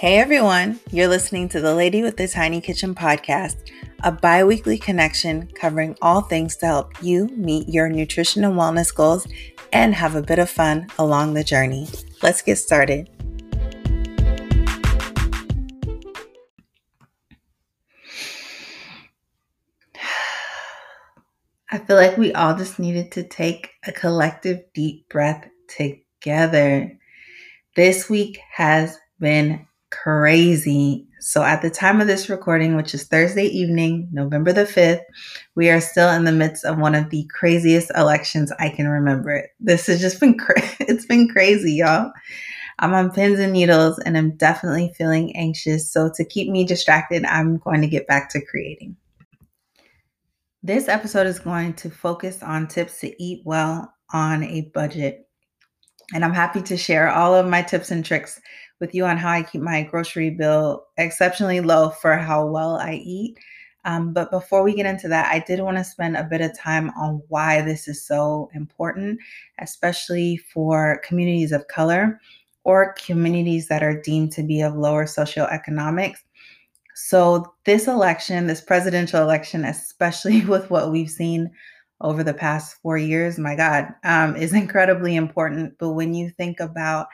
Hey everyone, you're listening to the Lady with the Tiny Kitchen podcast, a bi weekly connection covering all things to help you meet your nutrition and wellness goals and have a bit of fun along the journey. Let's get started. I feel like we all just needed to take a collective deep breath together. This week has been crazy. So, at the time of this recording, which is Thursday evening, November the 5th, we are still in the midst of one of the craziest elections I can remember. This has just been, cra- it's been crazy, y'all. I'm on pins and needles and I'm definitely feeling anxious. So, to keep me distracted, I'm going to get back to creating. This episode is going to focus on tips to eat well on a budget. And I'm happy to share all of my tips and tricks with you on how I keep my grocery bill exceptionally low for how well I eat. Um, but before we get into that, I did want to spend a bit of time on why this is so important, especially for communities of color or communities that are deemed to be of lower socioeconomics. So, this election, this presidential election, especially with what we've seen over the past four years, my God, um, is incredibly important. But when you think about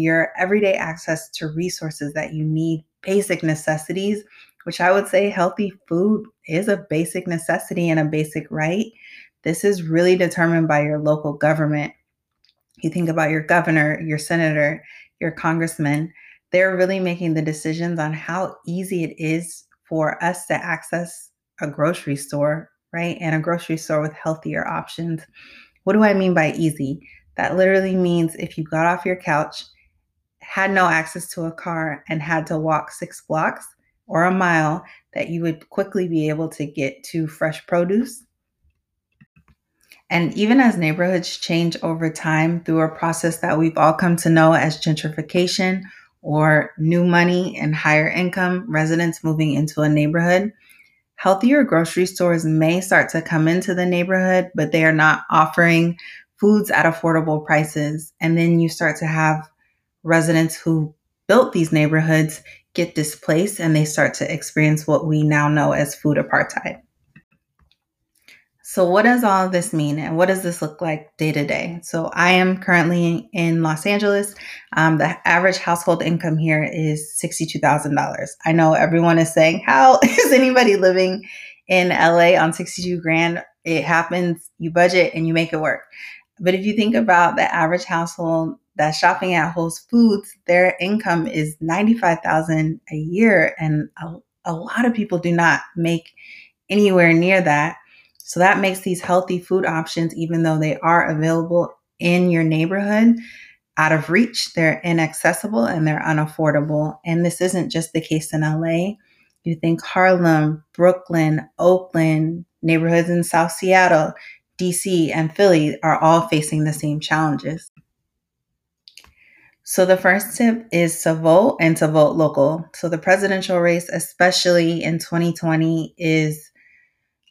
your everyday access to resources that you need, basic necessities, which I would say healthy food is a basic necessity and a basic right. This is really determined by your local government. You think about your governor, your senator, your congressman, they're really making the decisions on how easy it is for us to access a grocery store, right? And a grocery store with healthier options. What do I mean by easy? That literally means if you got off your couch had no access to a car and had to walk six blocks or a mile, that you would quickly be able to get to fresh produce. And even as neighborhoods change over time through a process that we've all come to know as gentrification or new money and higher income residents moving into a neighborhood, healthier grocery stores may start to come into the neighborhood, but they are not offering foods at affordable prices. And then you start to have residents who built these neighborhoods get displaced and they start to experience what we now know as food apartheid. So, what does all this mean and what does this look like day to day? So, I am currently in Los Angeles. Um, the average household income here is $62,000. I know everyone is saying, How is anybody living in LA on 62 grand? It happens, you budget and you make it work. But if you think about the average household that shopping at Whole Foods, their income is 95,000 a year and a, a lot of people do not make anywhere near that. So that makes these healthy food options even though they are available in your neighborhood out of reach, they're inaccessible and they're unaffordable. And this isn't just the case in LA. You think Harlem, Brooklyn, Oakland, neighborhoods in South Seattle, DC, and Philly are all facing the same challenges. So, the first tip is to vote and to vote local. So, the presidential race, especially in 2020, is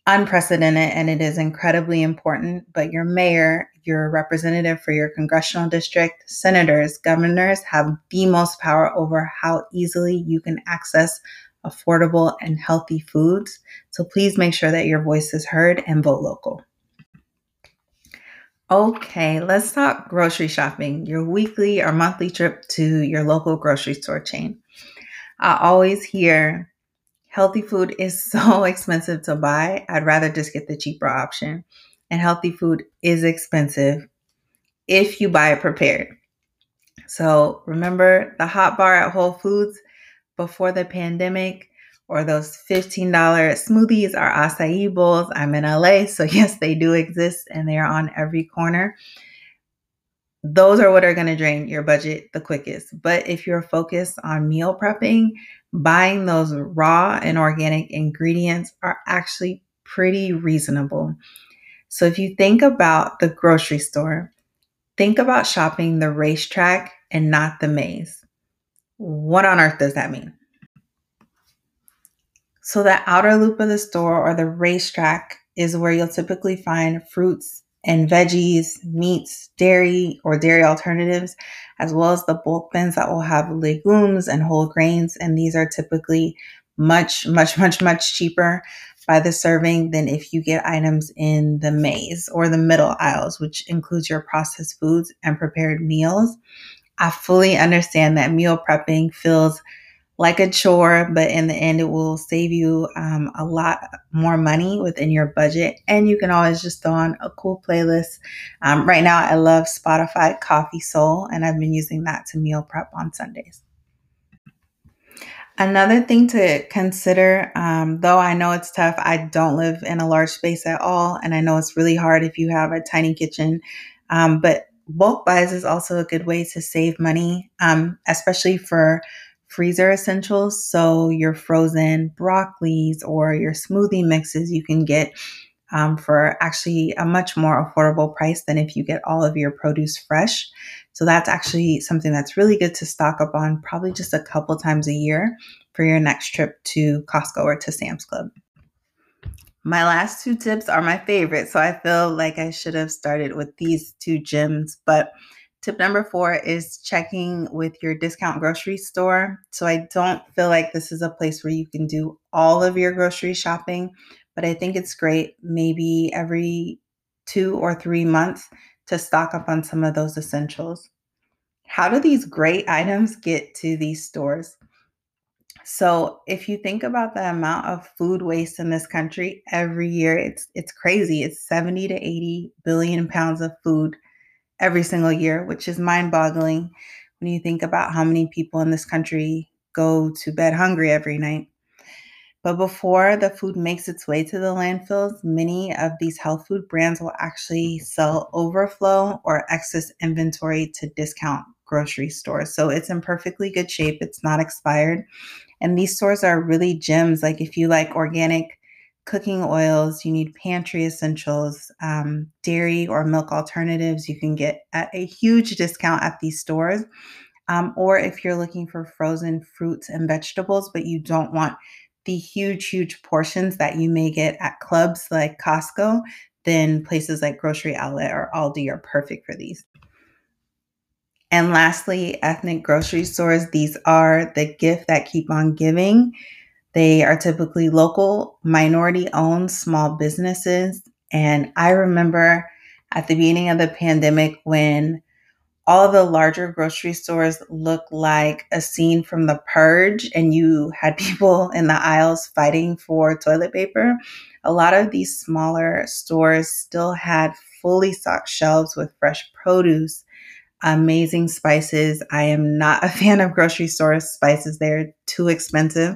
unprecedented and it is incredibly important. But your mayor, your representative for your congressional district, senators, governors have the most power over how easily you can access affordable and healthy foods. So, please make sure that your voice is heard and vote local. Okay, let's talk grocery shopping, your weekly or monthly trip to your local grocery store chain. I always hear healthy food is so expensive to buy. I'd rather just get the cheaper option. And healthy food is expensive if you buy it prepared. So remember the hot bar at Whole Foods before the pandemic? Or those $15 smoothies or acai bowls. I'm in LA, so yes, they do exist and they are on every corner. Those are what are going to drain your budget the quickest. But if you're focused on meal prepping, buying those raw and organic ingredients are actually pretty reasonable. So if you think about the grocery store, think about shopping the racetrack and not the maze. What on earth does that mean? So, the outer loop of the store or the racetrack is where you'll typically find fruits and veggies, meats, dairy, or dairy alternatives, as well as the bulk bins that will have legumes and whole grains. And these are typically much, much, much, much cheaper by the serving than if you get items in the maze or the middle aisles, which includes your processed foods and prepared meals. I fully understand that meal prepping feels like a chore, but in the end, it will save you um, a lot more money within your budget. And you can always just throw on a cool playlist. Um, right now, I love Spotify Coffee Soul, and I've been using that to meal prep on Sundays. Another thing to consider, um, though I know it's tough, I don't live in a large space at all, and I know it's really hard if you have a tiny kitchen. Um, but bulk buys is also a good way to save money, um, especially for freezer essentials. So your frozen broccolis or your smoothie mixes you can get um, for actually a much more affordable price than if you get all of your produce fresh. So that's actually something that's really good to stock up on probably just a couple times a year for your next trip to Costco or to Sam's Club. My last two tips are my favorite, so I feel like I should have started with these two gems, but Tip number four is checking with your discount grocery store. So I don't feel like this is a place where you can do all of your grocery shopping, but I think it's great maybe every two or three months to stock up on some of those essentials. How do these great items get to these stores? So, if you think about the amount of food waste in this country every year, it's it's crazy. It's 70 to 80 billion pounds of food every single year, which is mind boggling when you think about how many people in this country go to bed hungry every night. But before the food makes its way to the landfills, many of these health food brands will actually sell overflow or excess inventory to discount grocery stores. So it's in perfectly good shape, it's not expired. And these stores are really gems. Like if you like organic cooking oils, you need pantry essentials, um, dairy or milk alternatives you can get at a huge discount at these stores. Um, or if you're looking for frozen fruits and vegetables, but you don't want the huge, huge portions that you may get at clubs like Costco, then places like Grocery Outlet or Aldi are perfect for these. And lastly, ethnic grocery stores. These are the gift that keep on giving. They are typically local, minority owned small businesses. And I remember at the beginning of the pandemic when all the larger grocery stores looked like a scene from the purge and you had people in the aisles fighting for toilet paper a lot of these smaller stores still had fully stocked shelves with fresh produce amazing spices. I am not a fan of grocery store spices, they're too expensive.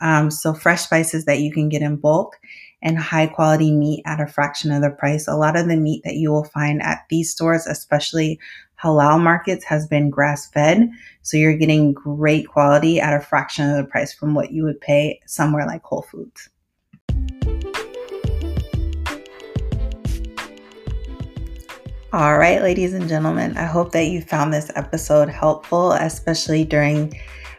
Um, so, fresh spices that you can get in bulk and high quality meat at a fraction of the price. A lot of the meat that you will find at these stores, especially halal markets, has been grass fed. So, you're getting great quality at a fraction of the price from what you would pay somewhere like Whole Foods. All right, ladies and gentlemen, I hope that you found this episode helpful, especially during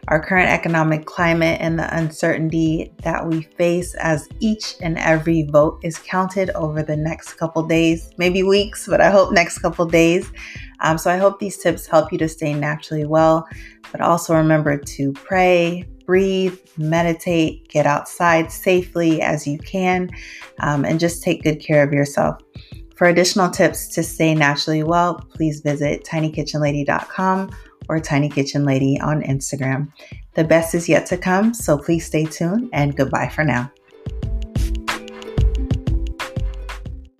our current economic climate and the uncertainty that we face as each and every vote is counted over the next couple days, maybe weeks, but I hope next couple days. Um, so I hope these tips help you to stay naturally well, but also remember to pray, breathe, meditate, get outside safely as you can, um, and just take good care of yourself. For additional tips to stay naturally well, please visit tinykitchenlady.com or tinykitchenlady on Instagram. The best is yet to come, so please stay tuned and goodbye for now.